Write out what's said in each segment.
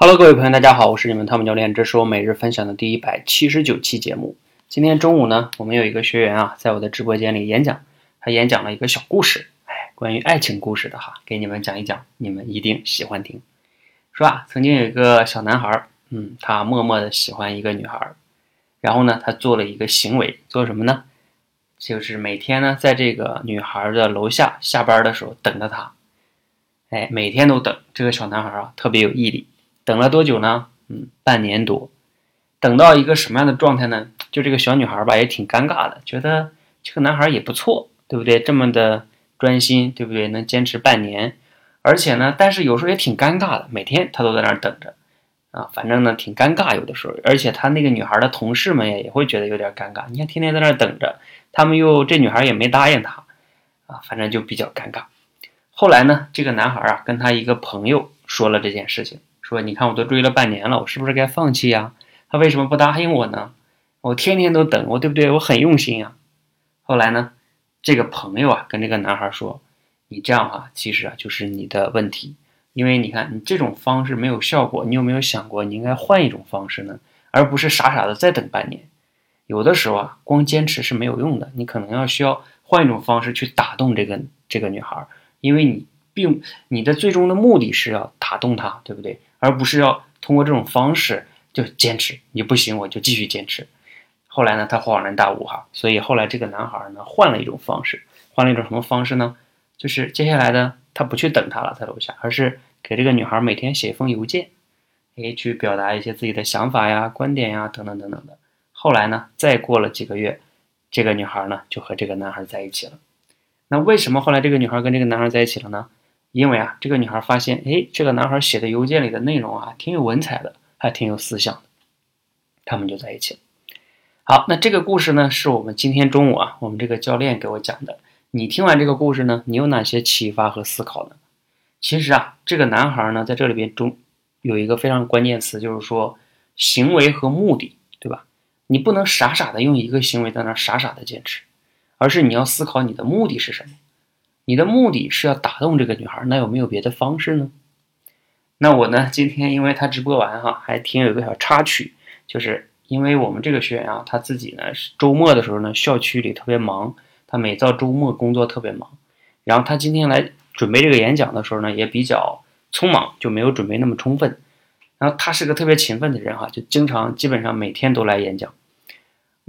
Hello，各位朋友，大家好，我是你们汤姆教练，这是我每日分享的第一百七十九期节目。今天中午呢，我们有一个学员啊，在我的直播间里演讲，他演讲了一个小故事，哎，关于爱情故事的哈，给你们讲一讲，你们一定喜欢听。说啊，曾经有一个小男孩，嗯，他默默的喜欢一个女孩，然后呢，他做了一个行为，做什么呢？就是每天呢，在这个女孩的楼下下班的时候等着她，哎，每天都等。这个小男孩啊，特别有毅力。等了多久呢？嗯，半年多。等到一个什么样的状态呢？就这个小女孩吧，也挺尴尬的，觉得这个男孩也不错，对不对？这么的专心，对不对？能坚持半年，而且呢，但是有时候也挺尴尬的，每天他都在那儿等着，啊，反正呢挺尴尬，有的时候，而且他那个女孩的同事们也也会觉得有点尴尬。你看，天天在那儿等着。他们又这女孩也没答应他，啊，反正就比较尴尬。后来呢，这个男孩啊跟他一个朋友说了这件事情，说你看我都追了半年了，我是不是该放弃呀？他为什么不答应我呢？我天天都等我，对不对？我很用心呀。后来呢，这个朋友啊跟这个男孩说，你这样啊，其实啊就是你的问题，因为你看你这种方式没有效果，你有没有想过你应该换一种方式呢？而不是傻傻的再等半年。有的时候啊，光坚持是没有用的，你可能要需要换一种方式去打动这个这个女孩，因为你并你的最终的目的是要打动他，对不对？而不是要通过这种方式就坚持，你不行我就继续坚持。后来呢，他恍然大悟哈，所以后来这个男孩呢换了一种方式，换了一种什么方式呢？就是接下来呢他不去等她了，在楼下，而是给这个女孩每天写一封邮件，诶，去表达一些自己的想法呀、观点呀等等等等的。后来呢？再过了几个月，这个女孩呢就和这个男孩在一起了。那为什么后来这个女孩跟这个男孩在一起了呢？因为啊，这个女孩发现，哎，这个男孩写的邮件里的内容啊，挺有文采的，还挺有思想的。他们就在一起了。好，那这个故事呢，是我们今天中午啊，我们这个教练给我讲的。你听完这个故事呢，你有哪些启发和思考呢？其实啊，这个男孩呢，在这里边中有一个非常关键词，就是说行为和目的，对吧？你不能傻傻的用一个行为在那傻傻的坚持，而是你要思考你的目的是什么。你的目的是要打动这个女孩，那有没有别的方式呢？那我呢，今天因为他直播完哈，还挺有个小插曲，就是因为我们这个学员啊，他自己呢是周末的时候呢，校区里特别忙，他每到周末工作特别忙，然后他今天来准备这个演讲的时候呢，也比较匆忙，就没有准备那么充分。然后他是个特别勤奋的人哈，就经常基本上每天都来演讲。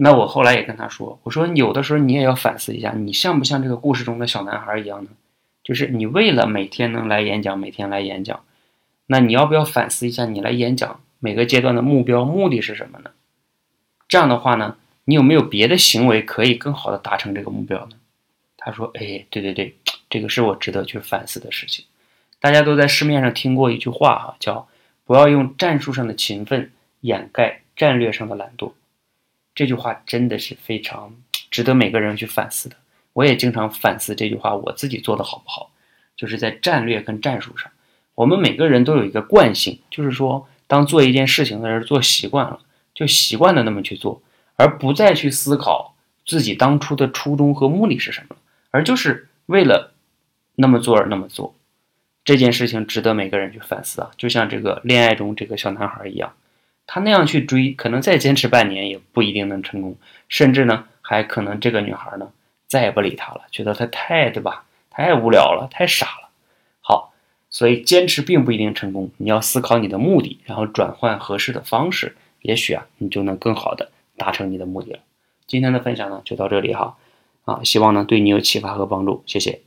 那我后来也跟他说，我说有的时候你也要反思一下，你像不像这个故事中的小男孩一样呢？就是你为了每天能来演讲，每天来演讲，那你要不要反思一下，你来演讲每个阶段的目标目的是什么呢？这样的话呢，你有没有别的行为可以更好的达成这个目标呢？他说，哎，对对对，这个是我值得去反思的事情。大家都在市面上听过一句话哈，叫不要用战术上的勤奋掩盖战略上的懒惰。这句话真的是非常值得每个人去反思的。我也经常反思这句话，我自己做的好不好？就是在战略跟战术上，我们每个人都有一个惯性，就是说，当做一件事情的时候，做习惯了，就习惯的那么去做，而不再去思考自己当初的初衷和目的是什么，而就是为了那么做而那么做。这件事情值得每个人去反思啊！就像这个恋爱中这个小男孩一样。他那样去追，可能再坚持半年也不一定能成功，甚至呢，还可能这个女孩呢再也不理他了，觉得他太对吧，太无聊了，太傻了。好，所以坚持并不一定成功，你要思考你的目的，然后转换合适的方式，也许啊，你就能更好的达成你的目的了。今天的分享呢就到这里哈，啊，希望呢对你有启发和帮助，谢谢。